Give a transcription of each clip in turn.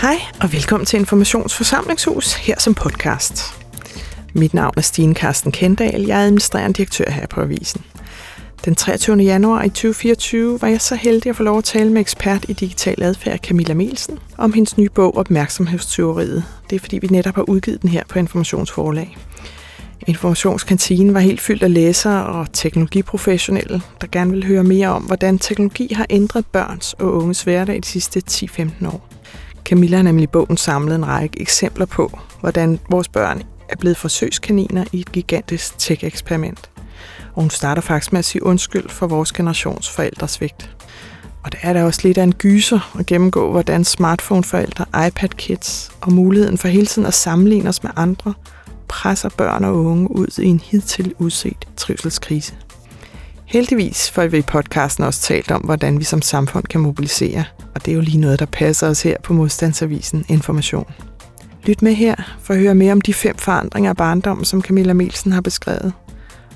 Hej og velkommen til Informationsforsamlingshus her som podcast. Mit navn er Stine Karsten Kendal, jeg er administrerende direktør her på Avisen. Den 23. januar i 2024 var jeg så heldig at få lov at tale med ekspert i digital adfærd Camilla Melsen om hendes nye bog Opmærksomhedsteoriet. Det er fordi vi netop har udgivet den her på Informationsforlag. Informationskantinen var helt fyldt af læsere og teknologiprofessionelle, der gerne vil høre mere om, hvordan teknologi har ændret børns og unges hverdag de sidste 10-15 år. Camilla har nemlig i bogen samlet en række eksempler på, hvordan vores børn er blevet forsøgskaniner i et gigantisk tech-eksperiment. Og hun starter faktisk med at sige undskyld for vores generations forældresvigt. Og det er da også lidt af en gyser at gennemgå, hvordan smartphoneforældre, iPad-kids og muligheden for hele tiden at sammenligne os med andre – presser børn og unge ud i en hidtil udset trivselskrise. Heldigvis får vi i podcasten også talt om, hvordan vi som samfund kan mobilisere, og det er jo lige noget, der passer os her på Modstandsavisen Information. Lyt med her for at høre mere om de fem forandringer af barndommen, som Camilla Melsen har beskrevet.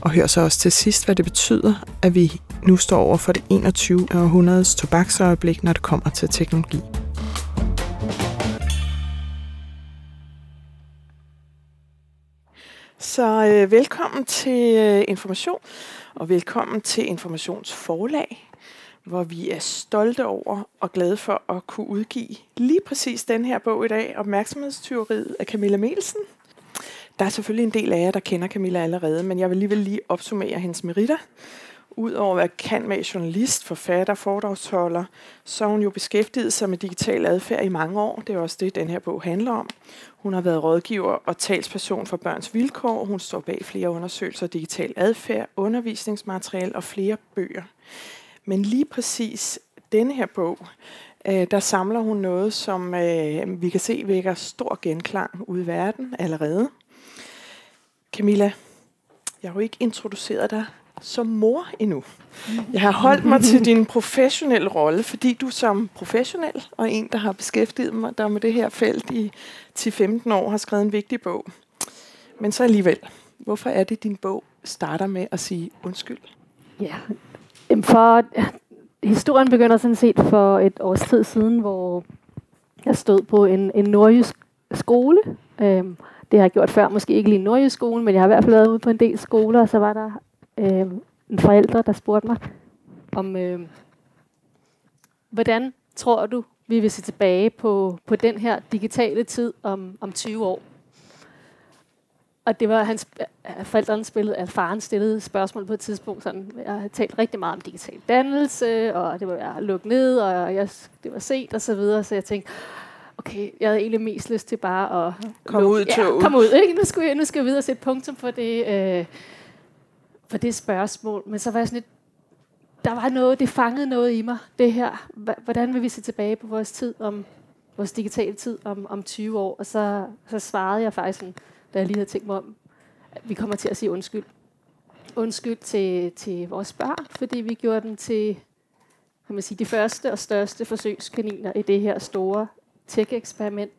Og hør så også til sidst, hvad det betyder, at vi nu står over for det 21. århundredes tobaksøjeblik, når det kommer til teknologi. Så øh, velkommen til øh, Information, og velkommen til Informationsforlag, hvor vi er stolte over og glade for at kunne udgive lige præcis den her bog i dag, Opmærksomhedsteoriet af Camilla Melsen. Der er selvfølgelig en del af jer, der kender Camilla allerede, men jeg vil alligevel lige opsummere hendes meritter. Udover at være kan med journalist, forfatter, foredragsholder, så har hun jo beskæftiget sig med digital adfærd i mange år. Det er også det, den her bog handler om. Hun har været rådgiver og talsperson for børns vilkår. Hun står bag flere undersøgelser af digital adfærd, undervisningsmateriale og flere bøger. Men lige præcis denne her bog, øh, der samler hun noget, som øh, vi kan se vækker stor genklang ude i verden allerede. Camilla, jeg har jo ikke introduceret dig som mor endnu. Jeg har holdt mig til din professionelle rolle, fordi du som professionel og en, der har beskæftiget mig der med det her felt i 10-15 år, har skrevet en vigtig bog. Men så alligevel, hvorfor er det, din bog starter med at sige undskyld? Ja, for historien begynder sådan set for et års tid siden, hvor jeg stod på en, en nordjysk skole. Øhm, det har jeg gjort før, måske ikke lige en nordjysk skole, men jeg har i hvert fald været ude på en del skoler, og så var der øh, en forælder, der spurgte mig, om øh, hvordan tror du, vi vil se tilbage på, på den her digitale tid om, om 20 år? Og det var hans forældrene spillede, at faren stillede spørgsmål på et tidspunkt. Sådan, jeg har talt rigtig meget om digital dannelse, og det var jeg lukket ned, og jeg, det var set og så videre. Så jeg tænkte, okay, jeg havde egentlig mest lyst til bare at komme ud, ja, komme ud. Ikke? Nu, skal jeg, nu skal jeg videre og sætte punktum for det. Øh, for det spørgsmål. Men så var jeg sådan lidt, der var noget, det fangede noget i mig, det her. Hvordan vil vi se tilbage på vores tid, om vores digitale tid om, om 20 år? Og så, så svarede jeg faktisk, sådan, da jeg lige havde tænkt mig om, at vi kommer til at sige undskyld. Undskyld til, til vores børn, fordi vi gjorde dem til kan man sige, de første og største forsøgskaniner i det her store tech-eksperiment.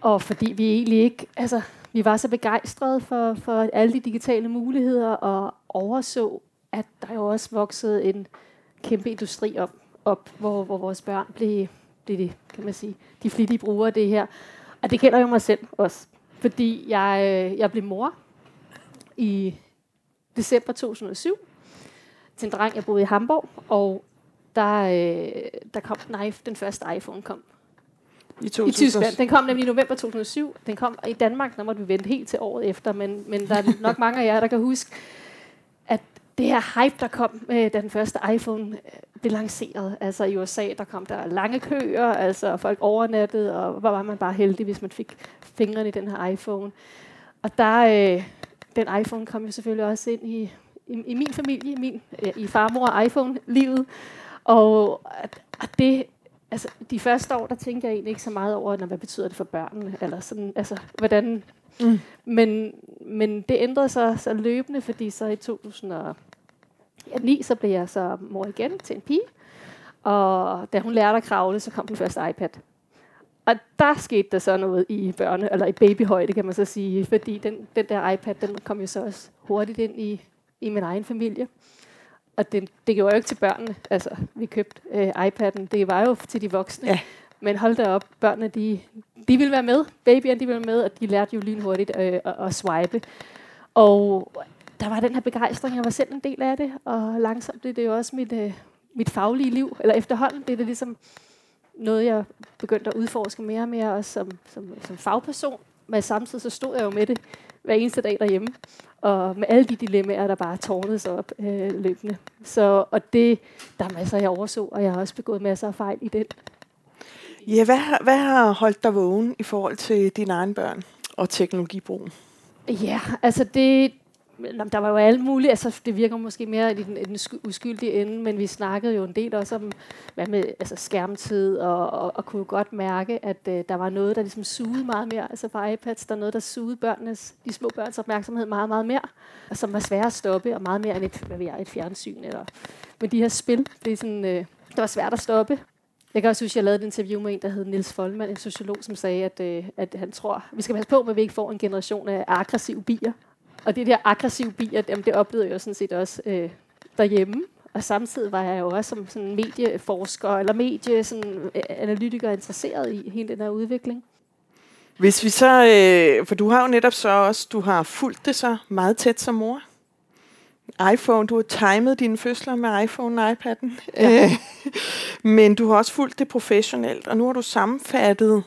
Og fordi vi egentlig ikke, altså vi var så begejstrede for, for alle de digitale muligheder og overså, at der jo også voksede en kæmpe industri op, op hvor, hvor vores børn blev, blev kan man sige, de flittige brugere af det her. Og det gælder jo mig selv også, fordi jeg, øh, jeg blev mor i december 2007 til en dreng, jeg boede i Hamburg, og der, øh, der kom den, den første iPhone kom i, 2000. I Tyskland. Den kom nemlig i november 2007. Den kom i Danmark, der måtte vi vente helt til året efter, men, men der er nok mange af jer, der kan huske, at det her hype, der kom, øh, da den første iPhone øh, blev lanceret. Altså i USA, der kom der lange køer, altså folk overnattede, og hvor var man bare heldig, hvis man fik fingrene i den her iPhone. Og der, øh, den iPhone kom jo selvfølgelig også ind i, i, i min familie, i, min, øh, i farmor iPhone-livet. Og at det altså, de første år, der tænkte jeg egentlig ikke så meget over, hvad betyder det for børnene, eller sådan, altså, hvordan... Mm. Men, men det ændrede sig så løbende, fordi så i 2009, så blev jeg så mor igen til en pige, og da hun lærte at kravle, så kom den første iPad. Og der skete der så noget i børne, eller i babyhøjde, kan man så sige, fordi den, den der iPad, den kom jo så også hurtigt ind i, i min egen familie og det, det gjorde jo ikke til børnene. Altså, vi købte øh, iPad'en. Det var jo til de voksne. Ja. men hold da op, børnene, de, de ville være med. Babyerne, de ville være med, og de lærte jo lynhurtigt øh, at, at swipe. Og der var den her begejstring, jeg var selv en del af det, og langsomt det er det jo også mit, øh, mit faglige liv, eller efterhånden, det er det ligesom noget, jeg begyndte at udforske mere og mere, også som, som, som fagperson, men samtidig så stod jeg jo med det hver eneste dag derhjemme, og med alle de dilemmaer, der bare tårnede sig op øh, løbende. Så, og det, der er masser, jeg overså, og jeg har også begået masser af fejl i det. Ja, hvad, hvad har holdt dig vågen i forhold til dine egne børn og teknologibrug? Ja, altså det, der var jo alt muligt. Altså, det virker måske mere i den, i den uskyldige ende, men vi snakkede jo en del også om hvad med altså skærmtid, og, og, og kunne godt mærke, at øh, der var noget, der ligesom sugede meget mere. Altså på iPads, der er noget, der sugede børnenes, de små børns opmærksomhed meget, meget mere, og som var svære at stoppe, og meget mere end et, hvad ved jeg, et fjernsyn. Eller. Men de her spil, det, er sådan, øh, det var svært at stoppe. Jeg kan også huske, at jeg lavede et interview med en, der hed Nils Folman, en sociolog, som sagde, at, øh, at han tror, vi skal passe på, at vi ikke får en generation af aggressive bier. Og det der aggressive bier, jamen, det oplevede jeg jo sådan set også øh, derhjemme. Og samtidig var jeg jo også som sådan medieforsker eller medieanalytiker interesseret i hele den her udvikling. Hvis vi så, øh, for du har jo netop så også, du har fulgt det så meget tæt som mor. iPhone, du har timet dine fødsler med iPhone og iPad'en. Ja. Øh, men du har også fulgt det professionelt, og nu har du sammenfattet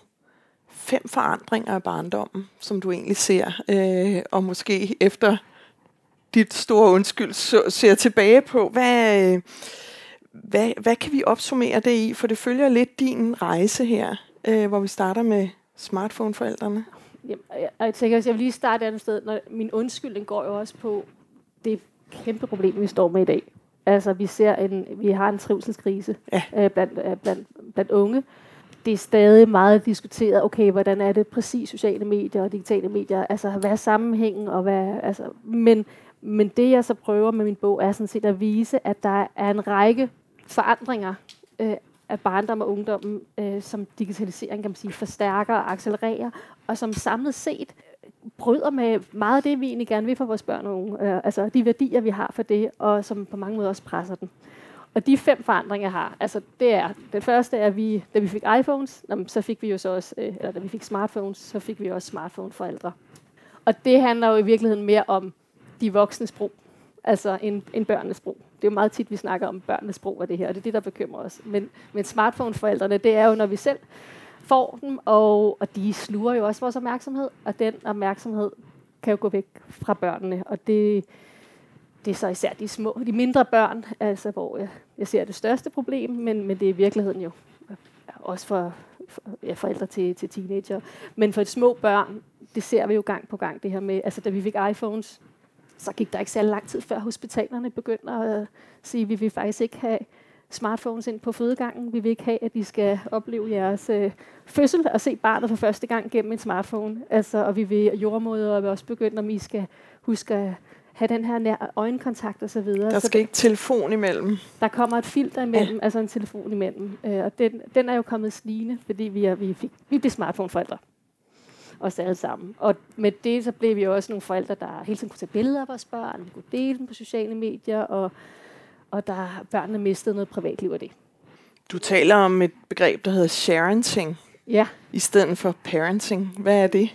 fem forandringer af barndommen, som du egentlig ser, øh, og måske efter dit store undskyld så, ser tilbage på. Hvad, øh, hvad, hvad kan vi opsummere det i? For det følger lidt din rejse her, øh, hvor vi starter med smartphone-forældrene. Jamen, jeg, jeg tænker, jeg vil lige starte et andet sted. Når min undskyldning går jo også på det kæmpe problem, vi står med i dag. Altså, vi ser en, vi har en trivselskrise ja. øh, blandt, øh, blandt, blandt unge. Det er stadig meget diskuteret, okay, hvordan er det præcis sociale medier og digitale medier, altså hvad er sammenhængen, og hvad, altså, men, men det jeg så prøver med min bog, er sådan set at vise, at der er en række forandringer øh, af barndom og ungdommen, øh, som digitalisering kan man sige, forstærker og accelererer, og som samlet set bryder med meget af det, vi egentlig gerne vil for vores børn og unge. Øh, altså de værdier, vi har for det, og som på mange måder også presser den. Og de fem forandringer, jeg har, altså det er, den første er, at vi, da vi fik iPhones, så fik vi jo så også, øh, eller da vi fik smartphones, så fik vi også smartphone-forældre. Og det handler jo i virkeligheden mere om de voksnes brug, altså en, en børnenes brug. Det er jo meget tit, vi snakker om børnenes brug af det her, og det er det, der bekymrer os. Men, men smartphone-forældrene, det er jo, når vi selv får dem, og, og de sluger jo også vores opmærksomhed, og den opmærksomhed kan jo gå væk fra børnene, og det, det er så især de små, de mindre børn, altså hvor jeg, jeg ser det største problem, men, men det er i virkeligheden jo også for, for ja, forældre til, til teenager. Men for de små børn, det ser vi jo gang på gang, det her med, altså da vi fik iPhones, så gik der ikke særlig lang tid før hospitalerne begyndte at sige, at vi vil faktisk ikke have smartphones ind på fødegangen. Vi vil ikke have, at de skal opleve jeres øh, fødsel og se barnet for første gang gennem en smartphone. Altså, og vi vil jordmoder og vi også begynde, om I skal huske at have den her nær øjenkontakt og så videre. Der skal så ikke telefon imellem. Der kommer et filter imellem, ja. altså en telefon imellem. Øh, og den, den er jo kommet snigende, fordi vi, er, vi, fik, vi blev smartphone-forældre. Os alle sammen. Og med det, så blev vi også nogle forældre, der hele tiden kunne tage billeder af vores børn, vi kunne dele dem på sociale medier, og, og der børnene mistede noget privatliv af det. Du taler om et begreb, der hedder sharenting. Ja. I stedet for parenting. Hvad er det?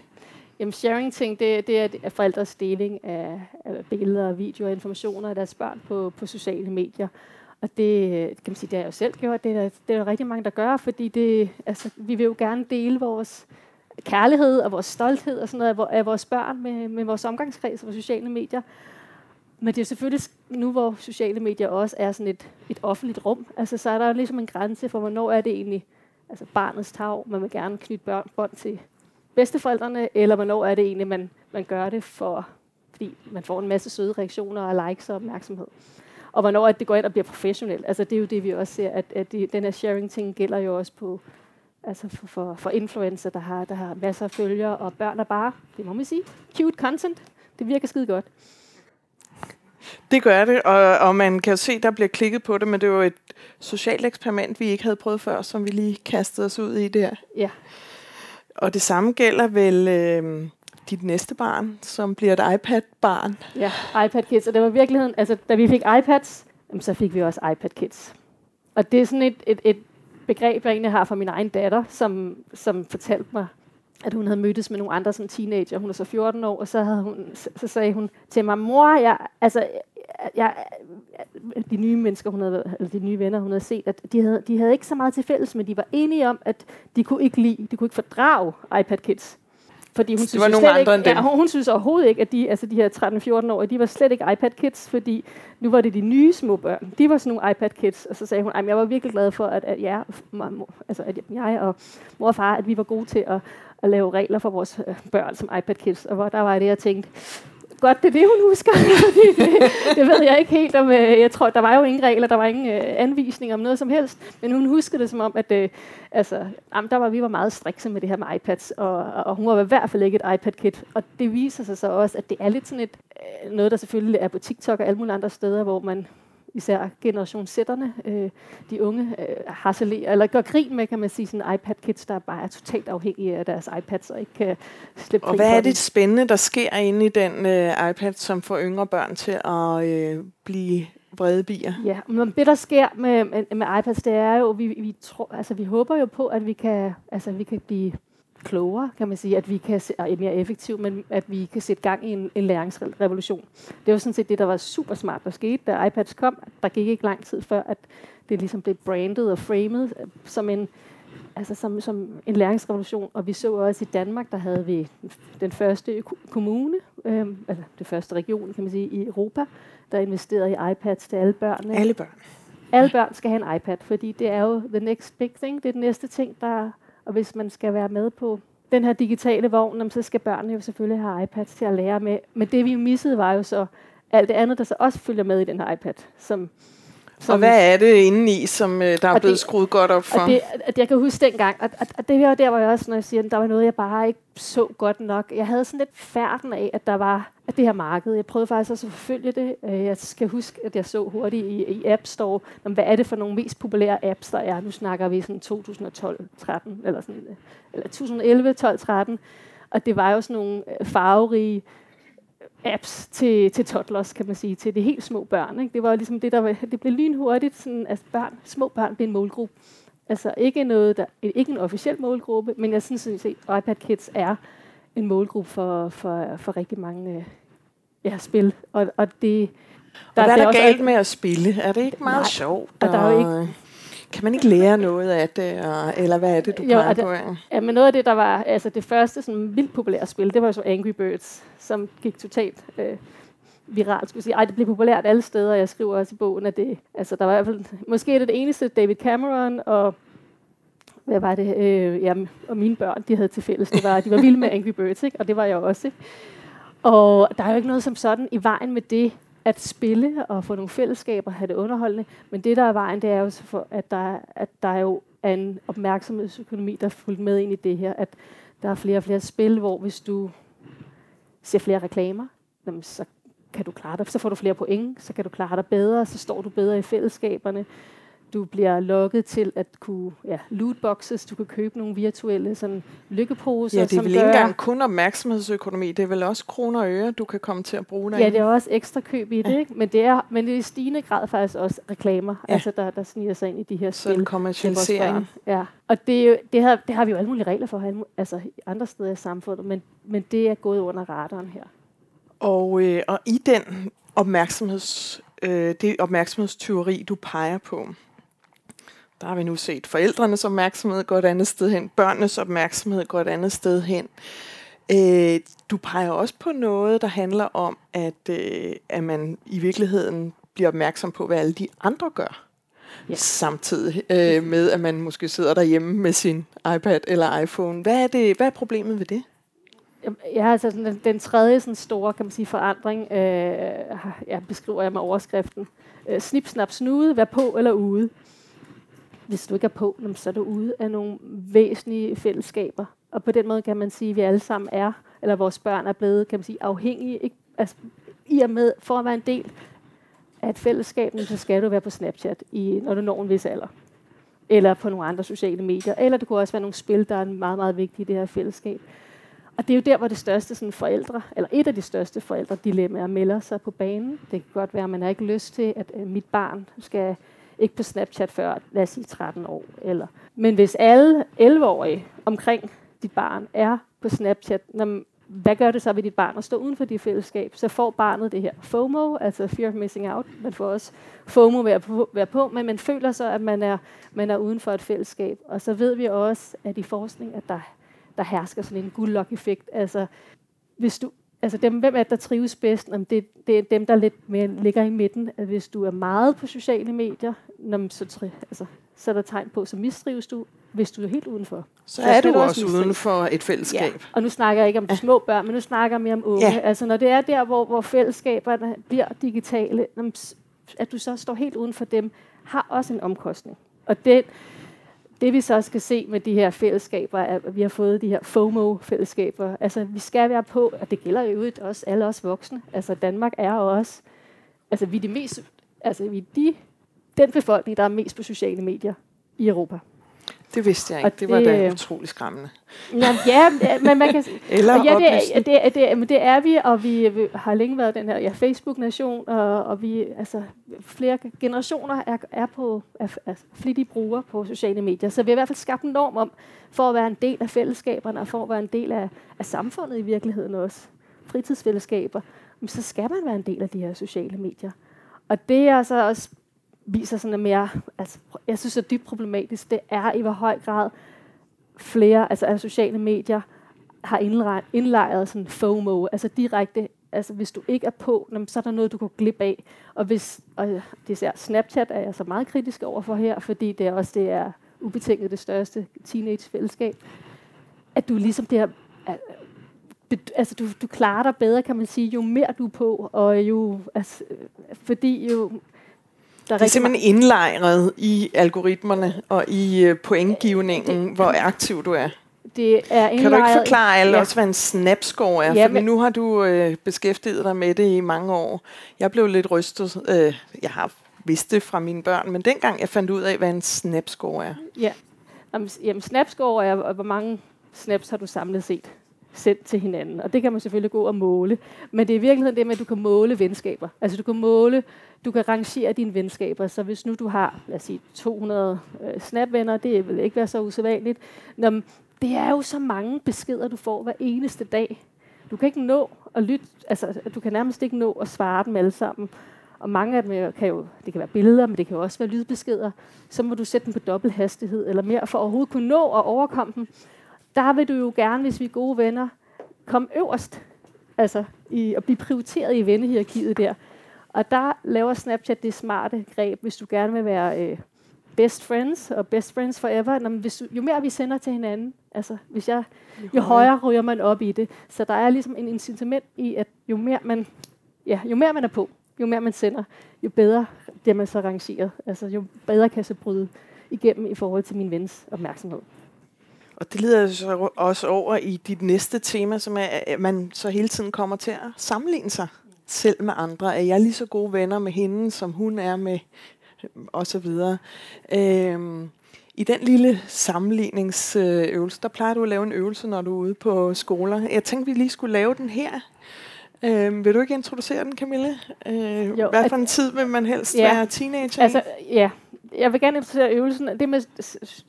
Jamen sharing ting, det, det er forældres deling af, af billeder, videoer og informationer af deres børn på, på sociale medier. Og det kan man sige, det har jeg jo selv gjort. Det er, der, det er der rigtig mange, der gør, fordi det, altså, vi vil jo gerne dele vores kærlighed og vores stolthed og sådan noget af, vores børn med, med vores omgangskreds og vores sociale medier. Men det er selvfølgelig nu, hvor sociale medier også er sådan et, et offentligt rum, altså så er der ligesom en grænse for, hvornår er det egentlig altså barnets tag, man vil gerne knytte børn, bånd til bedsteforældrene, eller hvornår er det egentlig, man, man gør det, for, fordi man får en masse søde reaktioner og likes og opmærksomhed. Og hvornår at det går ind og bliver professionelt. Altså det er jo det, vi også ser, at, at det, den her sharing-ting gælder jo også på, altså for, for, for influencer, der har, der har masser af følgere, og børn er bare, det må man sige, cute content. Det virker skide godt. Det gør det, og, og man kan jo se, der bliver klikket på det, men det jo et socialt eksperiment, vi ikke havde prøvet før, som vi lige kastede os ud i der. Ja. Og det samme gælder vel øh, dit næste barn, som bliver et iPad-barn. Ja, iPad Kids. Og det var virkeligheden, altså da vi fik iPads, så fik vi også iPad Kids. Og det er sådan et, et, et begreb, jeg egentlig har fra min egen datter, som, som fortalte mig, at hun havde mødtes med nogle andre sådan teenager. Hun er så 14 år, og så, havde hun, så, så sagde hun til mig, mor, jeg, altså, jeg, de nye mennesker, hun havde, eller de nye venner, hun havde set, at de havde, de havde ikke så meget til fælles, men de var enige om, at de kunne ikke lide, de kunne ikke fordrage iPad Kids. Fordi hun det synes var nogle andre ikke, end dem. Ja, hun, hun synes overhovedet ikke, at de, altså de her 13-14 år, de var slet ikke iPad Kids, fordi nu var det de nye små børn. De var sådan nogle iPad Kids, og så sagde hun, at jeg var virkelig glad for, at, at, jeg, altså, at jeg og mor og far, at vi var gode til at, at lave regler for vores øh, børn som iPad Kids. Og hvor der var det, jeg tænkte, godt, det er det, hun husker. det, det ved jeg ikke helt om. Øh, jeg tror, der var jo ingen regler, der var ingen øh, anvisning om noget som helst. Men hun husker det som om, at øh, altså, jamen, der var, vi var meget strikse med det her med iPads, og, og hun var i hvert fald ikke et iPad-kit. Og det viser sig så også, at det er lidt sådan et, øh, noget, der selvfølgelig er på TikTok og alle mulige andre steder, hvor man især generation Z'erne, øh, de unge, øh, harcelerer, eller gør grin med, kan man sige, sådan iPad-kids, der bare er totalt afhængige af deres iPads og ikke kan slippe Og hvad er det spændende, der sker inde i den øh, iPad, som får yngre børn til at øh, blive brede bier? Ja, men det der sker med, med, med iPads, det er jo, vi, vi, tror, altså, vi håber jo på, at vi kan, altså, vi kan blive klogere, kan man sige, at vi kan er mere effektivt, men at vi kan sætte gang i en, en læringsrevolution. Det var sådan set det, der var super smart, der skete, da iPads kom. Der gik ikke lang tid før, at det ligesom blev brandet og framed som en, altså som, som en læringsrevolution. Og vi så også i Danmark, der havde vi den første kommune, øh, altså det første region, kan man sige, i Europa, der investerede i iPads til alle børn. Alle børn. Alle børn skal have en iPad, fordi det er jo the next big thing. Det er den næste ting, der og hvis man skal være med på den her digitale vogn, så skal børnene jo selvfølgelig have iPads til at lære med. Men det vi missede var jo så alt det andet, der så også følger med i den her iPad, som som, og hvad er det indeni, som øh, der er blevet det, skruet godt op for? At det, at jeg kan huske dengang, at, at, at det var der, hvor jeg også, når jeg siger, at der var noget, jeg bare ikke så godt nok. Jeg havde sådan lidt færden af, at der var at det her marked. Jeg prøvede faktisk også at forfølge det. Øh, jeg skal huske, at jeg så hurtigt i, i App Store, hvad er det for nogle mest populære apps, der er. Nu snakker vi sådan 2012-13, eller sådan, eller 2011, 12, 13. Og det var jo sådan nogle øh, farverige apps til, til toddlers, kan man sige, til de helt små børn. Ikke? Det var ligesom det, der var, det blev lynhurtigt, sådan, at børn, små børn blev en målgruppe. Altså ikke, noget, der, ikke en officiel målgruppe, men jeg synes at iPad Kids er en målgruppe for, for, for rigtig mange øh, ja, spil. Og, og det, der, og hvad er der, der galt med at spille? Er det ikke meget nej, sjovt? Og der er jo ikke, kan man ikke lære noget af det, eller hvad er det, du jo, peger på? Ja, men noget af det, der var altså det første sådan, vildt populære spil, det var så Angry Birds, som gik totalt øh, viralt. Skulle sige. Ej, det blev populært alle steder, jeg skriver også i bogen, at det, altså, der var i hvert fald, måske det det eneste, David Cameron og hvad var det, øh, ja, og mine børn, de havde til fælles, det var, de var vilde med Angry Birds, ikke? og det var jeg også. Ikke? Og der er jo ikke noget som sådan i vejen med det, at spille og få nogle fællesskaber, have det underholdende. Men det, der er vejen, det er jo, for, at, der, at der er jo en opmærksomhedsøkonomi, der er fulgt med ind i det her. At der er flere og flere spil, hvor hvis du ser flere reklamer, jamen, så kan du klare dig. Så får du flere point, så kan du klare dig bedre, så står du bedre i fællesskaberne. Du bliver lukket til at kunne ja, lootboxes, du kan købe nogle virtuelle sådan, lykkeposer. Ja, det er vel ikke engang kun opmærksomhedsøkonomi, det er vel også kroner og øre, du kan komme til at bruge derinde. Ja, det er også ekstra køb i det, ja. ikke? Men, det er, men det er i stigende grad faktisk også reklamer, ja. altså der, der sniger sig ind i de her spil. Så kommercialisering. Ja, og det, det, har, det har vi jo alle mulige regler for altså andre steder i samfundet, men, men det er gået under radaren her. Og, øh, og i den opmærksomheds, øh, det opmærksomhedsteori, du peger på, der har vi nu set forældrenes opmærksomhed gå et andet sted hen, børnenes opmærksomhed går et andet sted hen. Øh, du peger også på noget, der handler om, at, øh, at man i virkeligheden bliver opmærksom på, hvad alle de andre gør. Ja. Samtidig øh, med, at man måske sidder derhjemme med sin iPad eller iPhone. Hvad er, det, hvad er problemet ved det? Ja, altså den, den tredje sådan store kan man sige, forandring, øh, jeg beskriver jeg med overskriften. Øh, snip, snap, snude, vær på eller ude hvis du ikke er på, så er du ude af nogle væsentlige fællesskaber. Og på den måde kan man sige, at vi alle sammen er, eller vores børn er blevet, kan man sige, afhængige. Ikke? Altså, I og med, for at være en del af et fællesskab, så skal du være på Snapchat, i, når du når en vis alder. Eller på nogle andre sociale medier. Eller det kunne også være nogle spil, der er meget, meget vigtige i det her fællesskab. Og det er jo der, hvor det største sådan, forældre, eller et af de største forældre dilemmaer melder sig på banen. Det kan godt være, at man har ikke lyst til, at øh, mit barn skal ikke på Snapchat før, lad os sige 13 år. Eller. Men hvis alle 11-årige omkring dit barn er på Snapchat, når, hvad gør det så ved dit barn at stå uden for dit fællesskab? Så får barnet det her FOMO, altså fear of missing out. Man får også FOMO ved at på, være på, men man føler så, at man er, man er uden for et fællesskab. Og så ved vi også, at i forskning, at der, der hersker sådan en good effekt Altså, hvis du, altså dem, hvem er der trives bedst? Jamen det, det er dem, der lidt mere ligger i midten. At hvis du er meget på sociale medier, jamen så, tri, altså, så er der tegn på, så mistrives du hvis du er helt udenfor. Så, så er du også uden for et fællesskab. Ja. Og nu snakker jeg ikke om de små børn, men nu snakker jeg mere om unge. Ja. Altså når det er der, hvor, hvor fællesskaberne bliver digitale, at du så står helt uden for dem, har også en omkostning. Og det, det vi så skal se med de her fællesskaber, er, at vi har fået de her FOMO-fællesskaber. Altså vi skal være på, og det gælder jo også alle os voksne. Altså Danmark er også, altså vi er de mest, altså vi er de, den befolkning, der er mest på sociale medier i Europa. Det vidste jeg ikke. Og det var det, da utrolig skræmmende. Ja, ja men man kan Eller ja, det, det, det, det, det er vi, og vi, vi har længe været den her ja, Facebook-nation, og, og vi, altså, flere generationer er, er på er, er flittige brugere på sociale medier. Så vi har i hvert fald skabt en norm om, for at være en del af fællesskaberne, og for at være en del af, af samfundet i virkeligheden også, fritidsfællesskaber, så skal man være en del af de her sociale medier. Og det er altså også viser sådan mere, altså, jeg synes er dybt problematisk, det er i hvor høj grad flere altså af sociale medier har indlejret sådan FOMO, altså direkte, altså hvis du ikke er på, så er der noget, du går glip af. Og hvis, og det er Snapchat er jeg så meget kritisk over for her, fordi det er også det er ubetinget det største teenage-fællesskab, at du ligesom det altså du, du klarer dig bedre, kan man sige, jo mere du er på, og jo, altså, fordi jo der er det er simpelthen indlejret i algoritmerne og i uh, pointgivningen, det, hvor aktiv du er. Det er indlejret, kan du ikke forklare alle ja. også, hvad en snapscore er? Ja, For nu har du uh, beskæftiget dig med det i mange år. Jeg blev lidt rystet. Uh, jeg har vidst det fra mine børn, men dengang jeg fandt ud af, hvad en snapscore er. Ja, jamen, snapscore er, hvor mange snaps har du samlet set? Sendt til hinanden. Og det kan man selvfølgelig gå og måle. Men det er i virkeligheden det med, at du kan måle venskaber. Altså du kan måle, du kan rangere dine venskaber. Så hvis nu du har, lad os sige, 200 øh, snapvenner, det vil ikke være så usædvanligt. Nå, det er jo så mange beskeder, du får hver eneste dag. Du kan ikke nå at lytte, altså du kan nærmest ikke nå at svare dem alle sammen. Og mange af dem øh, kan jo, det kan være billeder, men det kan jo også være lydbeskeder. Så må du sætte dem på dobbelt hastighed eller mere, for at overhovedet kunne nå at overkomme dem der vil du jo gerne, hvis vi er gode venner, komme øverst, altså i, at blive prioriteret i vennehierarkiet der. Og der laver Snapchat det smarte greb, hvis du gerne vil være øh, best friends og best friends forever. Når, hvis du, jo mere vi sender til hinanden, altså hvis jeg, jo højere ryger man op i det. Så der er ligesom en incitament i, at jo mere man, ja, jo mere man er på, jo mere man sender, jo bedre bliver man så rangeret. Altså jo bedre kan jeg så bryde igennem i forhold til min vens opmærksomhed. Og det leder så også over i dit næste tema, som er, at man så hele tiden kommer til at sammenligne sig selv med andre. Er jeg lige så gode venner med hende, som hun er med, og så videre. Øhm, I den lille sammenligningsøvelse, der plejer du at lave en øvelse, når du er ude på skoler. Jeg tænkte, vi lige skulle lave den her. Øhm, vil du ikke introducere den, Camille? Øh, jo, hvad for en tid vil man helst ja, være teenager altså, Ja, jeg vil gerne introducere øvelsen. Det med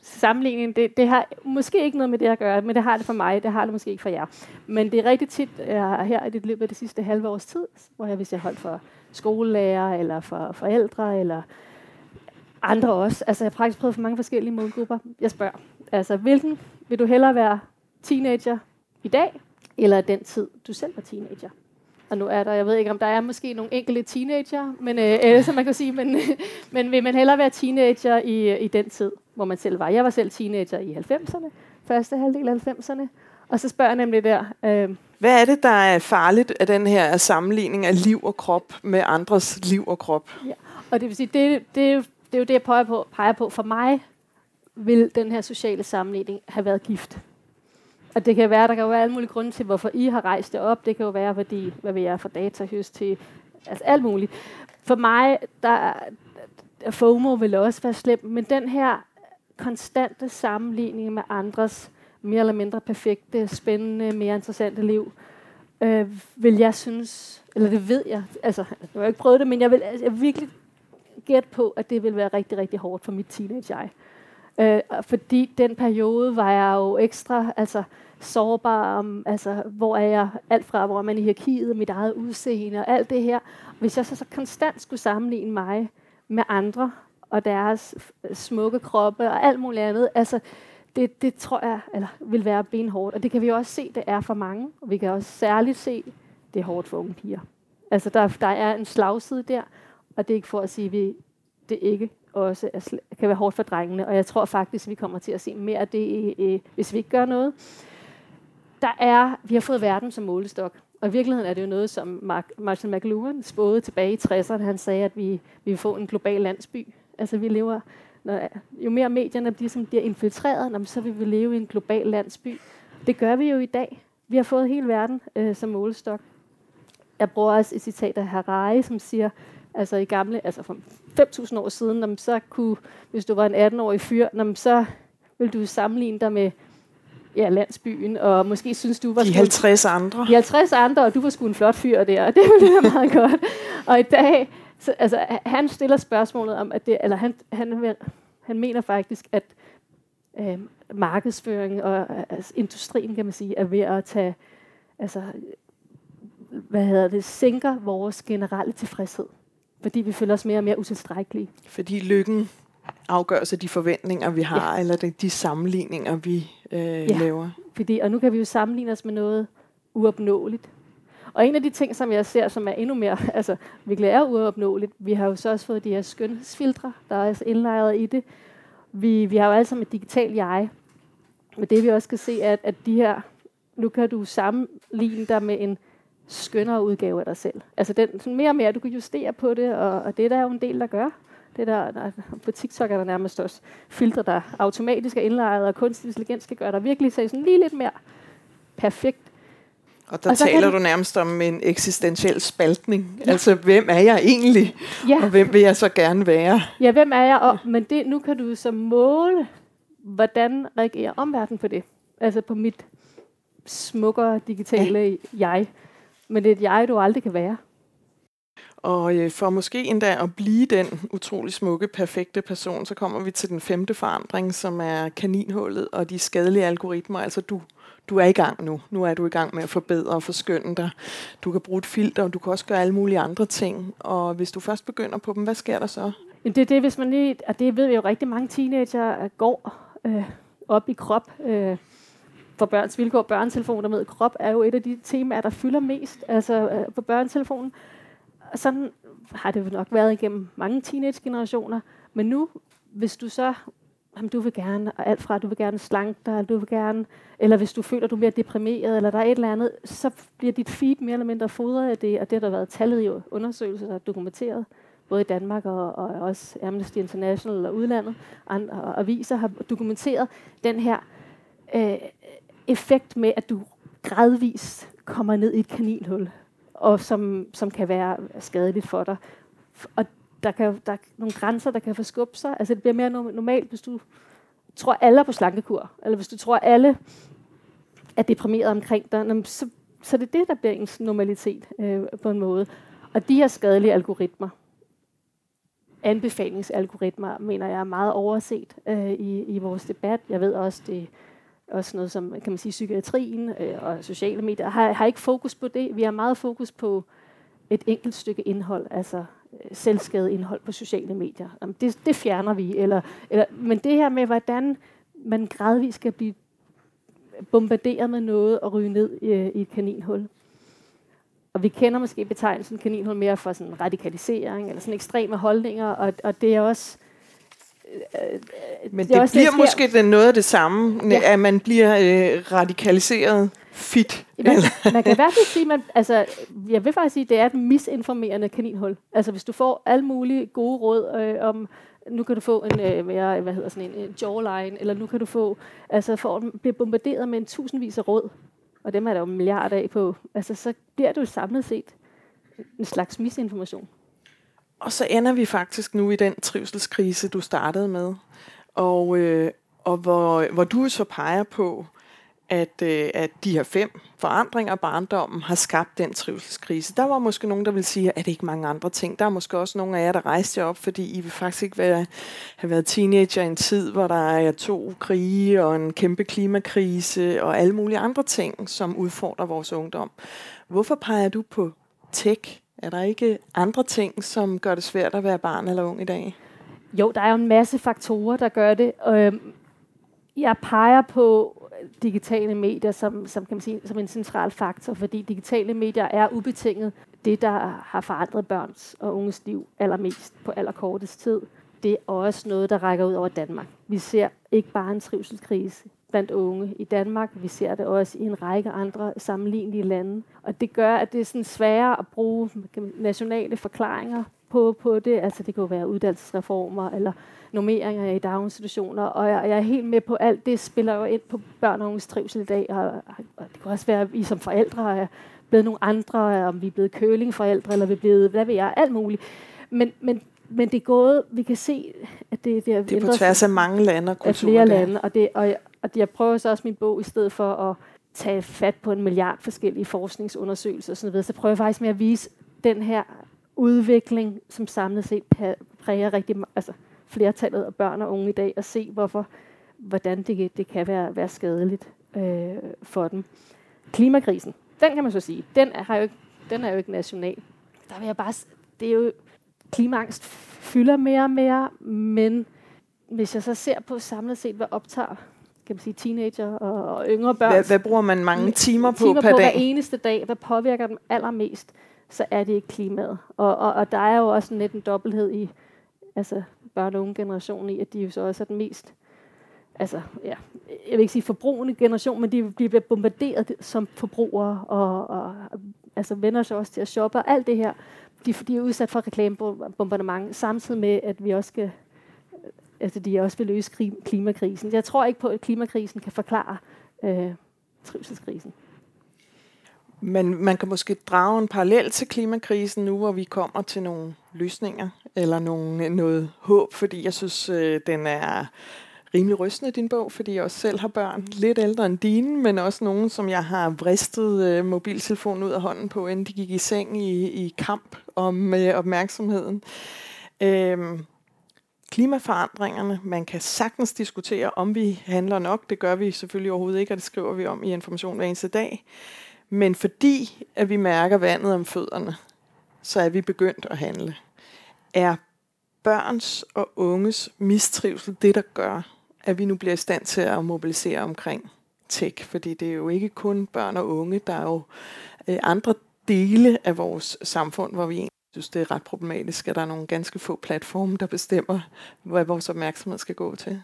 sammenligning, det, det har måske ikke noget med det at gøre, men det har det for mig, det har det måske ikke for jer. Men det er rigtig tit jeg her i det løbet af det sidste halve års tid, hvor jeg, hvis jeg holdt for skolelærer, eller for forældre, eller andre også. Altså, jeg har faktisk prøvet for mange forskellige målgrupper. Jeg spørger, altså, hvilken vil du hellere være teenager i dag, eller den tid, du selv var teenager? Og nu er der, jeg ved ikke, om der er måske nogle enkelte teenager, men, øh, som man kan sige, men, men vil man hellere være teenager i, i den tid, hvor man selv var. Jeg var selv teenager i 90'erne, første halvdel af 90'erne, og så spørger jeg nemlig der... Øh, Hvad er det, der er farligt af den her sammenligning af liv og krop med andres liv og krop? Ja, og det vil sige, det, det, det, det er jo det, jeg peger på, peger på. For mig vil den her sociale sammenligning have været gift. Og det kan være, der kan være alle mulige grunde til, hvorfor I har rejst det op. Det kan jo være, fordi, hvad vil jeg, fra datahøst til, altså alt muligt. For mig, der, FOMO vil også være slemt, men den her konstante sammenligning med andres mere eller mindre perfekte, spændende, mere interessante liv, øh, vil jeg synes, eller det ved jeg, altså, jeg har ikke prøvet det, men jeg vil, altså, jeg virkelig gætte på, at det vil være rigtig, rigtig hårdt for mit teenage-jeg. Øh, fordi den periode var jeg jo ekstra altså, sårbar om, altså, hvor er jeg, alt fra hvor er man i hierarkiet, mit eget udseende og alt det her. Hvis jeg så, så konstant skulle sammenligne mig med andre, og deres smukke kroppe og alt muligt andet, altså, det, det tror jeg eller, vil være benhårdt. Og det kan vi også se, det er for mange. Og vi kan også særligt se, det er hårdt for unge piger. Altså, der, der er en slagside der, og det er ikke for at sige, at vi, det ikke også er, kan være hårdt for drengene. Og jeg tror faktisk, at vi kommer til at se mere af det, hvis vi ikke gør noget. Der er, vi har fået verden som målestok. Og i virkeligheden er det jo noget, som Mark, Martin McLuhan spåede tilbage i 60'erne. Han sagde, at vi, vi vil få en global landsby. Altså vi lever, når, jo mere medierne bliver, som bliver infiltreret, så vil vi leve i en global landsby. Det gør vi jo i dag. Vi har fået hele verden øh, som målestok. Jeg bruger også et citat af Harari, som siger, altså i gamle, altså for 5.000 år siden, når så kunne, hvis du var en 18-årig fyr, når så ville du sammenligne dig med ja, landsbyen, og måske synes du var... De 50 andre. De 50 andre, og du var sgu en flot fyr der, og det ville meget godt. Og i dag, så, altså, han stiller spørgsmålet om, at det, eller han, han, han mener faktisk, at øh, markedsføring og altså, industrien, kan man sige, er ved at tage, altså, hvad hedder det, sænker vores generelle tilfredshed. Fordi vi føler os mere og mere utilstrækkelige. Fordi lykken afgøres af de forventninger, vi har, ja. eller de, de sammenligninger, vi øh, ja. laver. Fordi, og nu kan vi jo sammenligne os med noget uopnåeligt. Og en af de ting, som jeg ser, som er endnu mere, altså virkelig er uopnåeligt, vi har jo så også fået de her skønhedsfiltre, der er altså indlejret i det. Vi, vi har jo alle sammen et digitalt jeg. Men det vi også kan se, er, at, at de her, nu kan du sammenligne dig med en skønnere udgave af dig selv. Altså den, sådan mere og mere, du kan justere på det, og, og det der er jo en del, der gør. Det der, der, på TikTok er der nærmest også filtre, der automatisk er indlejret, og kunstig intelligens skal gøre dig virkelig se sådan lige lidt mere perfekt. Og der og taler du nærmest om en eksistentiel spaltning. Ja. Altså, hvem er jeg egentlig? Ja. Og hvem vil jeg så gerne være? Ja, hvem er jeg? Og, men det, nu kan du så måle, hvordan reagerer omverdenen på det. Altså på mit smukkere digitale ja. jeg. Men det er et jeg, du aldrig kan være. Og øh, for måske endda at blive den utrolig smukke, perfekte person, så kommer vi til den femte forandring, som er kaninhullet og de skadelige algoritmer. Altså du, du er i gang nu. Nu er du i gang med at forbedre og forskønne dig. Du kan bruge et filter, og du kan også gøre alle mulige andre ting. Og hvis du først begynder på dem, hvad sker der så? Det er det, hvis man lige, og det ved vi jo rigtig mange teenager øh, går øh, op i krop. Øh, for børns vilkår, børnetelefoner med krop, er jo et af de temaer, der fylder mest altså, øh, på børnetelefonen sådan har det nok været igennem mange teenage-generationer. Men nu, hvis du så, jamen, du vil gerne, og alt fra, du vil gerne slanke dig, eller du vil gerne, eller hvis du føler, du er mere deprimeret, eller der er et eller andet, så bliver dit feed mere eller mindre fodret af det, og det har der været tallet i undersøgelser, der er dokumenteret, både i Danmark og, og også Amnesty International og udlandet, og, og aviser har dokumenteret den her øh, effekt med, at du gradvist kommer ned i et kaninhul og som, som kan være skadeligt for dig. Og der, kan, der er nogle grænser, der kan forskubbe sig. Altså det bliver mere normalt, hvis du tror, alle er på slankekur, eller hvis du tror, alle er deprimeret omkring dig, så, så det er det, der bliver ens normalitet øh, på en måde. Og de her skadelige algoritmer, anbefalingsalgoritmer, mener jeg er meget overset øh, i, i vores debat. Jeg ved også, det også noget som, kan man sige, psykiatrien øh, og sociale medier, har, har ikke fokus på det. Vi har meget fokus på et enkelt stykke indhold, altså øh, selvskadet indhold på sociale medier. Jamen, det, det fjerner vi. Eller, eller, men det her med, hvordan man gradvist skal blive bombarderet med noget og ryge ned i, i et kaninhul. Og vi kender måske betegnelsen kaninhul mere for sådan radikalisering eller sådan ekstreme holdninger, og, og det er også men det, det bliver det måske den noget af det samme, ja. at man bliver øh, radikaliseret fit. Man, man kan i hvert fald sige, man, altså, jeg vil faktisk sige, at det er et misinformerende kaninhul. Altså hvis du får alle mulige gode råd øh, om, nu kan du få en øh, mere, hvad hedder sådan en, en jawline, eller nu kan du få, altså for at blive bombarderet med en tusindvis af råd, og dem er der jo milliarder af på, altså så bliver du samlet set en slags misinformation. Og så ender vi faktisk nu i den trivselskrise, du startede med. Og, øh, og hvor, hvor du så peger på, at, øh, at de her fem forandringer af barndommen har skabt den trivselskrise. Der var måske nogen, der vil sige, at det ikke mange andre ting. Der er måske også nogle af jer, der rejste jer op, fordi I vil faktisk ikke være, have været teenager i en tid, hvor der er to krige og en kæmpe klimakrise og alle mulige andre ting, som udfordrer vores ungdom. Hvorfor peger du på tech? Er der ikke andre ting, som gør det svært at være barn eller ung i dag? Jo, der er jo en masse faktorer, der gør det. Øhm, jeg peger på digitale medier som, som, kan man sige, som en central faktor, fordi digitale medier er ubetinget det, der har forandret børns og unges liv allermest på allerkortest tid. Det er også noget, der rækker ud over Danmark. Vi ser ikke bare en trivselskrise blandt unge i Danmark, vi ser det også i en række andre sammenlignelige lande. Og det gør, at det er sådan sværere at bruge nationale forklaringer på, på det. Altså det jo være uddannelsesreformer eller normeringer i daginstitutioner, og jeg, jeg er helt med på alt det spiller jo ind på børn og unges trivsel i dag, og, og det kan også være, at vi som forældre er blevet nogle andre, om vi er blevet kølingforældre, eller vi er blevet, hvad ved jeg, alt muligt. Men, men, men det er gået, vi kan se, at det, det er Det er på tværs af mange lande og kulturer. flere lande, og, det, og, og jeg prøver så også min bog, i stedet for at tage fat på en milliard forskellige forskningsundersøgelser og sådan noget, så prøver jeg faktisk med at vise den her udvikling, som samlet set præger rigtig, altså flertallet af børn og unge i dag, og se, hvorfor, hvordan det, det kan være, være skadeligt øh, for dem. Klimakrisen, den kan man så sige, den er, har jo ikke, den er jo ikke national. Der vil jeg bare, det er jo, klimaangst fylder mere og mere, men hvis jeg så ser på samlet set, hvad optager kan man sige, teenager og, og yngre børn. Hvad, hvad bruger man mange timer på timer per på dag? hver eneste dag. Hvad påvirker dem allermest? Så er det ikke klimaet. Og, og, og der er jo også lidt en dobbelthed i, altså børn- og unge generation i, at de jo så også er den mest, altså, ja, jeg vil ikke sige forbrugende generation, men de bliver bombarderet som forbrugere, og, og altså vender sig også til at shoppe, og alt det her, de, de er udsat for reklamebombardement, samtidig med, at vi også skal, altså de også vil løse klimakrisen. Jeg tror ikke på, at klimakrisen kan forklare øh, trivselskrisen. Men man kan måske drage en parallel til klimakrisen nu, hvor vi kommer til nogle løsninger eller nogle, noget håb, fordi jeg synes, øh, den er rimelig rystende, din bog, fordi jeg også selv har børn, lidt ældre end dine, men også nogen, som jeg har vristet øh, mobiltelefonen ud af hånden på, inden de gik i seng i, i kamp om øh, opmærksomheden. Øhm, klimaforandringerne, man kan sagtens diskutere, om vi handler nok. Det gør vi selvfølgelig overhovedet ikke, og det skriver vi om i Information hver eneste dag. Men fordi at vi mærker vandet om fødderne, så er vi begyndt at handle. Er børns og unges mistrivsel det, der gør, at vi nu bliver i stand til at mobilisere omkring tech? Fordi det er jo ikke kun børn og unge, der er jo øh, andre dele af vores samfund, hvor vi egentlig synes, det er ret problematisk, at der er nogle ganske få platforme, der bestemmer, hvad vores opmærksomhed skal gå til.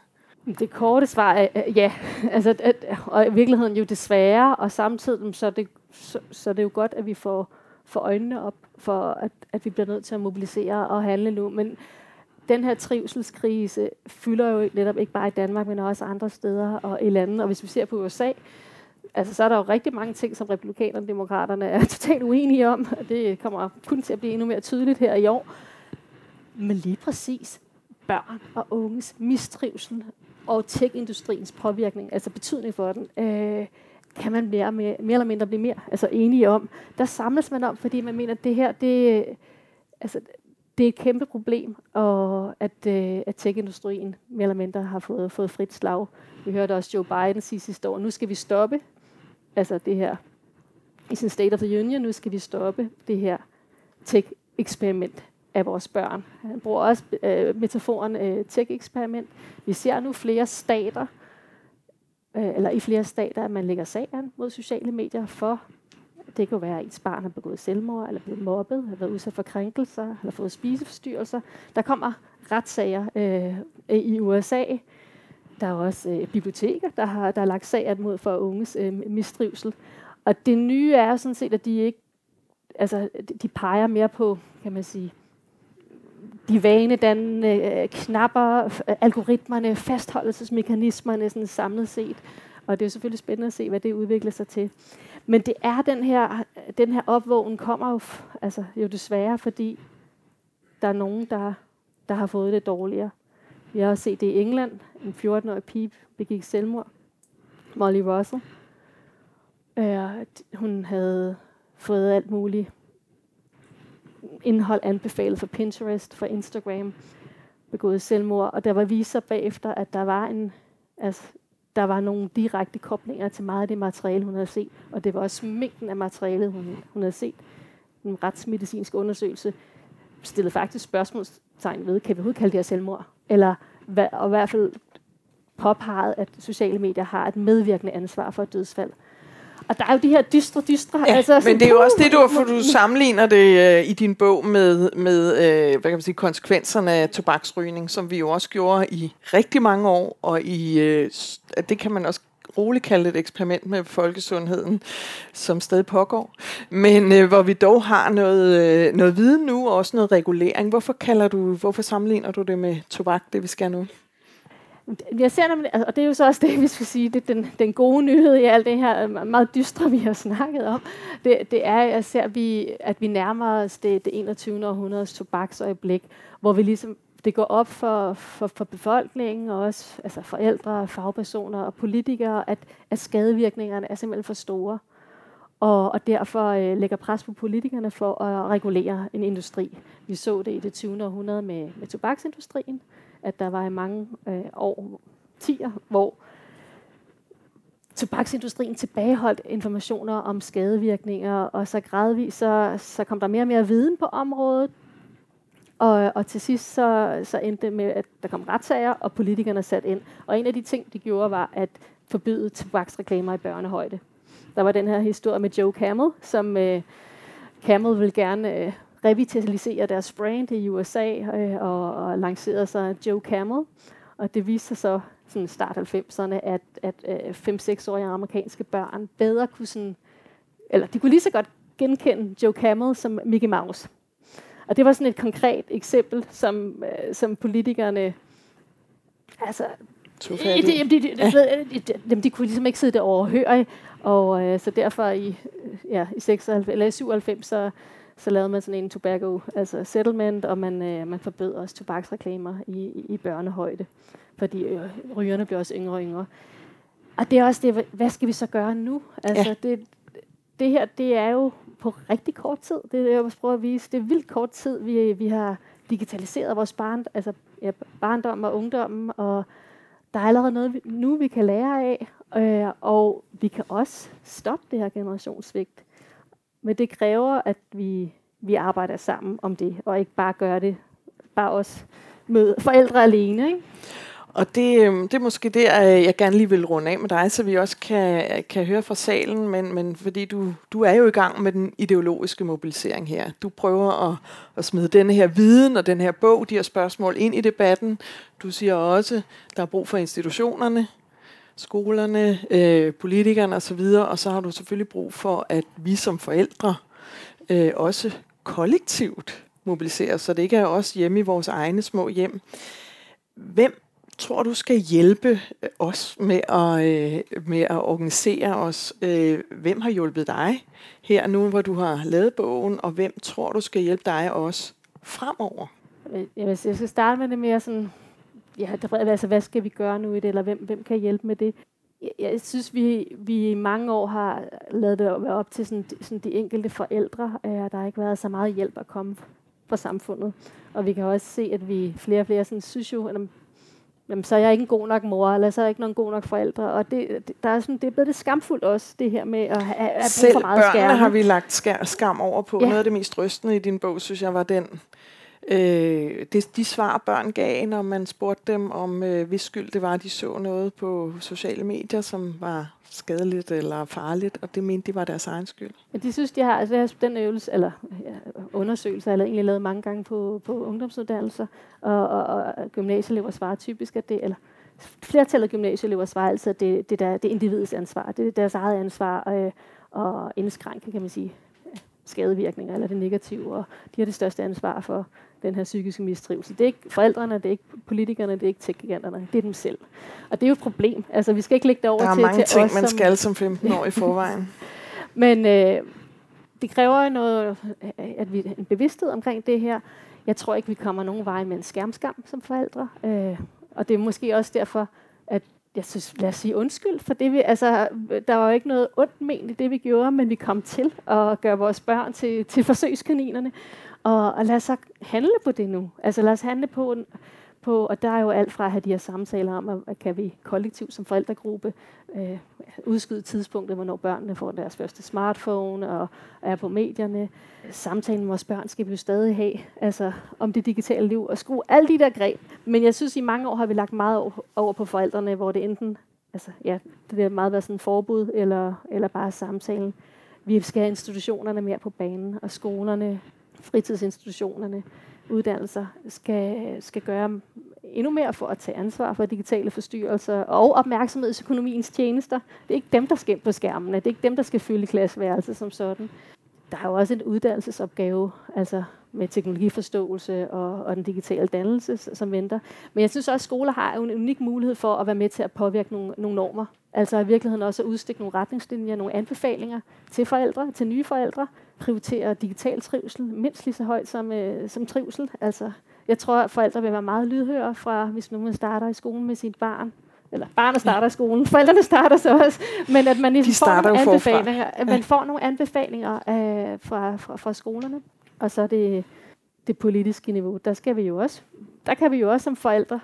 Det korte svar er ja, altså, at, og i virkeligheden jo desværre, og samtidig så er det, så, så er det jo godt, at vi får, får øjnene op for, at, at vi bliver nødt til at mobilisere og handle nu. Men den her trivselskrise fylder jo netop ikke bare i Danmark, men også andre steder og i landet. Og hvis vi ser på USA, altså, så er der jo rigtig mange ting, som republikanerne og demokraterne er totalt uenige om. Og det kommer kun til at blive endnu mere tydeligt her i år. Men lige præcis børn og unges mistrivsel og tech-industriens påvirkning, altså betydning for den, øh, kan man mere, mere, mere eller mindre blive mere altså enige om. Der samles man om, fordi man mener, at det her, det, altså, det er et kæmpe problem, og at, øh, at tech-industrien mere eller mindre har fået, fået frit slag. Vi hørte også Joe Biden sige sidste år, nu skal vi stoppe altså det her i sin State of the Union, nu skal vi stoppe det her tech-eksperiment af vores børn. Han bruger også øh, metaforen øh, tech-eksperiment. Vi ser nu flere stater, øh, eller i flere stater, at man lægger sagen mod sociale medier for, det kan være, at ens barn har begået selvmord, eller blevet mobbet, har været udsat for krænkelser, eller fået spiseforstyrrelser. Der kommer retssager øh, i USA. Der er også øh, biblioteker, der har, der har lagt sag mod for unges øh, mistrivsel. Og det nye er sådan set, at de ikke altså, de peger mere på, kan man sige, de vanedannende øh, knapper, øh, algoritmerne, fastholdelsesmekanismerne sådan samlet set. Og det er jo selvfølgelig spændende at se, hvad det udvikler sig til. Men det er den her, den her opvågen kommer jo, altså, jo desværre, fordi der er nogen, der, der har fået det dårligere. Vi har også set det i England. En 14-årig pige begik selvmord. Molly Russell. Øh, hun havde fået alt muligt indhold anbefalet for Pinterest, for Instagram, begået selvmord, og der var viser bagefter, at der var en, altså, der var nogle direkte koblinger til meget af det materiale, hun havde set, og det var også mængden af materialet, hun, hun havde set. En retsmedicinsk undersøgelse stillede faktisk spørgsmål, spørgsmålstegn ved, kan vi overhovedet kalde det her selvmord? Eller og i hvert fald påpeget, at sociale medier har et medvirkende ansvar for et dødsfald. Og der er jo de her dystre, dystre... Ja, altså, men det er jo også det, du, for du sammenligner det uh, i din bog med, med uh, hvad kan man sige, konsekvenserne af tobaksrygning, som vi jo også gjorde i rigtig mange år, og i, uh, det kan man også roligt kalde et eksperiment med folkesundheden, som stadig pågår. Men øh, hvor vi dog har noget, øh, noget viden nu, og også noget regulering. Hvorfor, kalder du, hvorfor sammenligner du det med tobak, det vi skal nu? Jeg ser nemlig, altså, og det er jo så også det, vi skal sige, det den, den gode nyhed i alt det her øh, meget dystre, vi har snakket om, det, det er, at, ser, at, vi, at vi nærmer os det, det 21. århundredes tobaksøjeblik, hvor vi ligesom det går op for, for, for befolkningen, og også altså forældre, fagpersoner og politikere, at, at skadevirkningerne er simpelthen for store. Og, og derfor øh, lægger pres på politikerne for at regulere en industri. Vi så det i det 20. århundrede med, med tobaksindustrien, at der var i mange øh, år, tiger, hvor tobaksindustrien tilbageholdt informationer om skadevirkninger, og så gradvist så, så kom der mere og mere viden på området, og, og til sidst så, så endte det med, at der kom retssager, og politikerne satte ind. Og en af de ting, de gjorde, var at forbyde tobaksreklamer i børnehøjde. Der var den her historie med Joe Camel, som øh, Camel ville gerne øh, revitalisere deres brand i USA øh, og, og lancerede sig Joe Camel. Og det viste sig så sådan start 90'erne, at, at øh, 5-6-årige amerikanske børn bedre kunne sådan, eller de kunne lige så godt genkende Joe Camel som Mickey Mouse. Og det var sådan et konkret eksempel, som, øh, som politikerne altså, de, de, de, de, de, de, kunne ligesom ikke sidde det overhøre, og øh, så derfor i, ja, i 96, eller i 97, så så lavede man sådan en tobacco, altså settlement, og man, øh, man forbød også tobaksreklamer i, i børnehøjde, fordi øh, rygerne bliver også yngre og yngre. Og det er også det, hvad skal vi så gøre nu? Altså, ja. det, det her, det er jo på rigtig kort tid. Det er det, jeg prøver at vise. Det er vildt kort tid, vi, vi har digitaliseret vores barn, altså, ja, barndom og ungdommen, og der er allerede noget vi, nu, vi kan lære af, øh, og vi kan også stoppe det her generationssvigt. Men det kræver, at vi, vi arbejder sammen om det, og ikke bare gør det, bare os med forældre alene. Ikke? Og det, øhm, det er måske det, øh, jeg gerne lige vil runde af med dig, så vi også kan, øh, kan høre fra salen, men, men fordi du, du er jo i gang med den ideologiske mobilisering her. Du prøver at, at smide denne her viden og den her bog, de her spørgsmål ind i debatten. Du siger også, der er brug for institutionerne, skolerne, øh, politikerne osv., og så har du selvfølgelig brug for, at vi som forældre øh, også kollektivt mobiliserer, så det ikke er os hjemme i vores egne små hjem. Hvem tror du skal hjælpe øh, os med at, øh, med at organisere os? Øh, hvem har hjulpet dig her nu, hvor du har lavet bogen, og hvem tror du skal hjælpe dig også fremover? Øh, jeg skal starte med det mere sådan ja, der, altså, hvad skal vi gøre nu i det, eller hvem, hvem kan hjælpe med det? Jeg, jeg synes, vi, vi i mange år har lavet det være op til sådan, sådan de enkelte forældre, og der har ikke været så meget hjælp at komme fra samfundet. Og vi kan også se, at vi flere og flere sådan, synes jo, at jamen, så er jeg ikke en god nok mor, eller så er jeg ikke nogen god nok forældre. Og det, det, der er sådan, det er blevet det skamfuldt også, det her med at have, have Selv for meget skærm. Har vi lagt skam over på. Ja. Noget af det mest rystende i din bog, synes jeg, var den Øh, det, de svar, børn gav, når man spurgte dem om, øh, hvis skyld det var, at de så noget på sociale medier, som var skadeligt eller farligt, og det mente de var deres egen skyld. Ja, de synes, de har, altså har den øvelse, eller ja, undersøgelse, har egentlig lavet mange gange på, på ungdomsuddannelser, og, og, og gymnasieelever svarer typisk, at det, eller flertallet af gymnasieelever svarer altså, at det, det, der, det er individets ansvar, det er deres eget ansvar, øh, og indskrænke, kan man sige, skadevirkninger eller det negative, og de har det største ansvar for den her psykiske mistrivsel. Det er ikke forældrene, det er ikke politikerne, det er ikke tech-giganterne, det er dem selv. Og det er jo et problem. Altså, vi skal ikke lægge det over til Der er til, mange til ting, os, man som skal som 15 år i forvejen. Men øh, det kræver noget, at vi en bevidsthed omkring det her. Jeg tror ikke, vi kommer nogen vej med en skærmskam som forældre. Øh, og det er måske også derfor, at jeg synes, lad os sige undskyld for det. Vi, altså, der var jo ikke noget ondt men i det, vi gjorde, men vi kom til at gøre vores børn til, til forsøgskaninerne. Og, og lad os så handle på det nu. Altså lad os handle på, på, og der er jo alt fra at have de her samtaler om, at kan vi kollektivt som forældregruppe øh, udskyde tidspunktet, hvornår børnene får deres første smartphone og er på medierne. Samtalen med vores børn skal vi jo stadig have, altså om det digitale liv, og skrue alle de der greb. Men jeg synes, i mange år har vi lagt meget over på forældrene, hvor det enten, altså ja, det har meget været sådan forbud, eller, eller bare samtalen. Vi skal have institutionerne mere på banen, og skolerne, fritidsinstitutionerne, uddannelser skal, skal gøre endnu mere for at tage ansvar for digitale forstyrrelser og opmærksomhedsøkonomiens tjenester. Det er ikke dem, der skal på skærmene. Det er ikke dem, der skal fylde klasseværelset som sådan. Der er jo også en uddannelsesopgave, altså med teknologiforståelse og, og den digitale dannelse, som venter. Men jeg synes også, at skoler har en unik mulighed for at være med til at påvirke nogle, nogle normer. Altså i virkeligheden også at udstikke nogle retningslinjer, nogle anbefalinger til forældre, til nye forældre, prioritere digital trivsel mindst lige så højt som, øh, som trivsel. Altså, jeg tror, at forældre vil være meget lydhøre fra, hvis nu man starter i skolen med sit barn, eller barnet starter i skolen, forældrene starter så også, men at man ligesom får nogle anbefalinger, at man får nogle anbefalinger øh, fra, fra, fra skolerne, og så det, det politiske niveau, der skal vi jo også, der kan vi jo også som forældre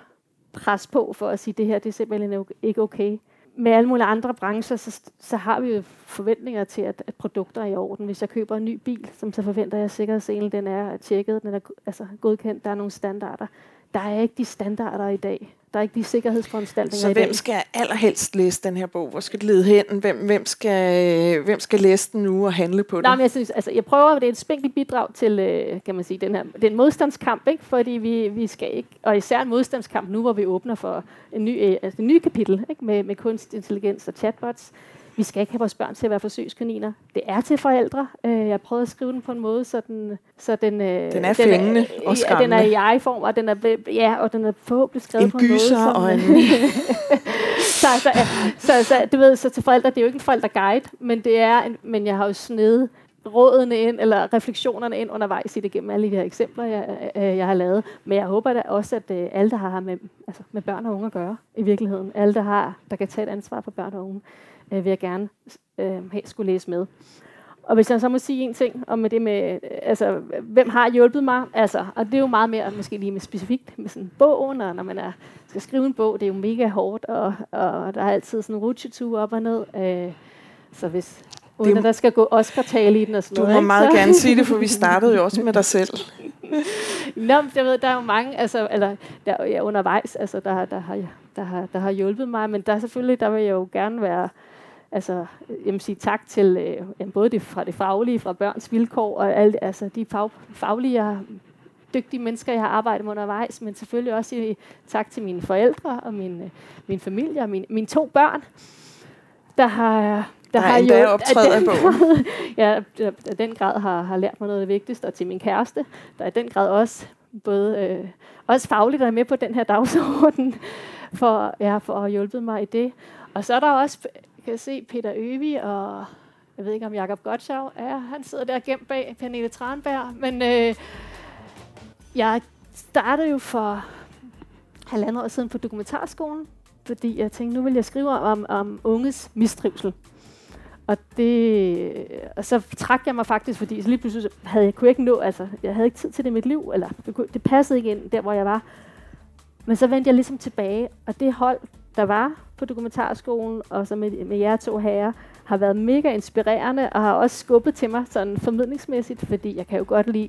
presse på for at sige, at det her det er simpelthen ikke okay med alle mulige andre brancher, så, så har vi jo forventninger til, at, at produkter er i orden. Hvis jeg køber en ny bil, som så forventer jeg, at sikkerhedsselen den er tjekket, den er altså, godkendt, der er nogle standarder. Der er ikke de standarder i dag. Der er ikke de sikkerhedsforanstaltninger Så hvem skal allerhelst læse den her bog? Hvor skal det lede hen? Hvem, hvem, skal, hvem skal læse den nu og handle på den? Nej, men jeg, synes, altså, jeg prøver, det er et spinkelt bidrag til øh, kan man sige, den her, den modstandskamp, ikke? fordi vi, vi skal ikke, og især en modstandskamp nu, hvor vi åbner for en ny, øh, altså en ny kapitel ikke? Med, med kunstig intelligens og chatbots vi skal ikke have vores børn til at være forsøgskaniner. Det er til forældre. Øh, jeg prøvede at skrive den på en måde, så den, så den, øh, den er fængende den er, og skræmmende. Ja, den er i i-form, og den er, ja, og den er forhåbentlig skrevet en på en måde. Som, og en så, så, så, så, du ved, så til forældre, det er jo ikke en forældreguide, men det er, en, men jeg har jo snedet rådene ind, eller refleksionerne ind undervejs i det gennem alle de her eksempler, jeg, jeg har lavet. Men jeg håber da også, at øh, alle, der har med, altså med børn og unge at gøre, i virkeligheden, alle, der, har, der kan tage et ansvar for børn og unge, øh, vil jeg gerne øh, have skulle læse med. Og hvis jeg så må sige en ting om det med, øh, altså, hvem har hjulpet mig, altså, og det er jo meget mere måske lige med specifikt med sådan bogen, og når man er, skal skrive en bog, det er jo mega hårdt, og, og der er altid sådan en rutsjetur op og ned. Øh, så hvis, uden det, at der skal gå Oscar-tale i den og sådan du noget. Du må meget så. gerne sige det, for vi startede jo også med dig selv. Nå, jeg ved, der er jo mange, altså, eller der, ja, undervejs, altså, der, der, har, der, har, der har hjulpet mig, men der er selvfølgelig, der vil jeg jo gerne være, altså, jeg vil sige tak til øh, både det, fra det faglige, fra børns vilkår, og alt, altså, de fag, faglige dygtige mennesker, jeg har arbejdet med undervejs, men selvfølgelig også i, tak til mine forældre og min, øh, min familie og min, mine to børn, der har, der, der har endda jo, optrædet af bogen. ja, der den grad har, har lært mig noget af det vigtigste, og til min kæreste, der i den grad også både øh, også fagligt er med på den her dagsorden, for, ja, for at have hjulpet mig i det. Og så er der også kan jeg se Peter Øvi og jeg ved ikke om Jakob Gottschau er. Han sidder der gemt bag Pernille Tranberg. Men øh, jeg startede jo for halvandet år siden på dokumentarskolen, fordi jeg tænkte, nu vil jeg skrive om, om unges mistrivsel. Og, det, og så trak jeg mig faktisk, fordi så lige pludselig havde jeg kunne ikke nå, altså jeg havde ikke tid til det i mit liv, eller det, kunne, det passede ikke ind der, hvor jeg var. Men så vendte jeg ligesom tilbage, og det hold, der var på dokumentarskolen, og så med, med jer to herrer, har været mega inspirerende, og har også skubbet til mig sådan formidlingsmæssigt, fordi jeg kan jo godt lide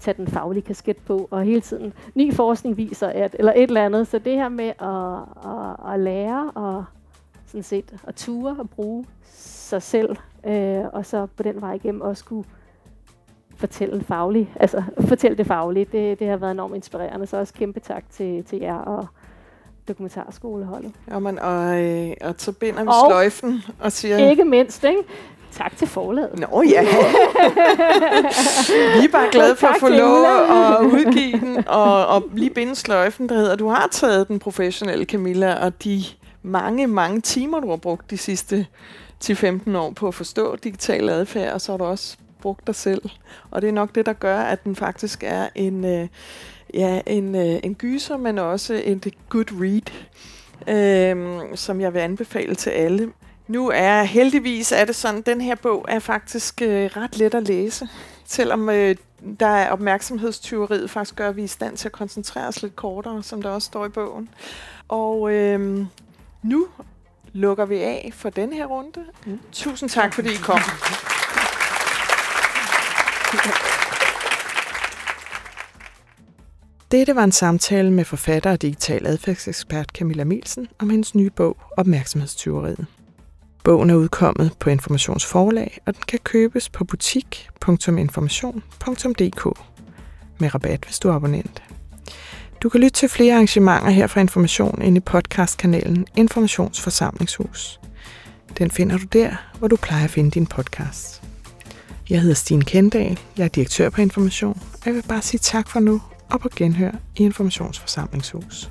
tage den faglige kasket på, og hele tiden ny forskning viser, at, eller et eller andet. Så det her med at, at, at lære og sådan set at ture og bruge sig selv, øh, og så på den vej igennem også kunne fortælle fagligt, altså fortælle det faglige, det, det har været enormt inspirerende. Så også kæmpe tak til, til jer og dokumentarskoleholdet. Jamen, og, øh, og så binder vi og sløjfen og siger... Ikke mindst, ikke? Tak til forlaget. Nå ja. vi er bare glade for at få lov at udgive den, og, og lige binde sløjfen, der hedder, du har taget den professionelle Camilla, og de mange, mange timer, du har brugt de sidste 10-15 år på at forstå digital adfærd, og så har du også brugt dig selv. Og det er nok det, der gør, at den faktisk er en, øh, ja, en, øh, en gyser, men også en good read. øh, som jeg vil anbefale til alle. Nu er heldigvis er det sådan, den her bog er faktisk øh, ret let at læse, selvom øh, der er opmærksomhedstyveriet faktisk gør, at vi er i stand til at koncentrere os lidt kortere, som der også står i bogen. Og øh, nu lukker vi af for den her runde. Mm. Tusind tak, fordi I kom. Dette var en samtale med forfatter og digital adfærdsekspert Camilla Mielsen om hendes nye bog Opmærksomhedstyveriet. Bogen er udkommet på Informationsforlag, og den kan købes på butik.information.dk med rabat, hvis du er abonnent. Du kan lytte til flere arrangementer her fra Information inde i podcastkanalen Informationsforsamlingshus. Den finder du der, hvor du plejer at finde din podcast. Jeg hedder Stine Kendal, jeg er direktør på Information, og jeg vil bare sige tak for nu og på genhør i Informationsforsamlingshus.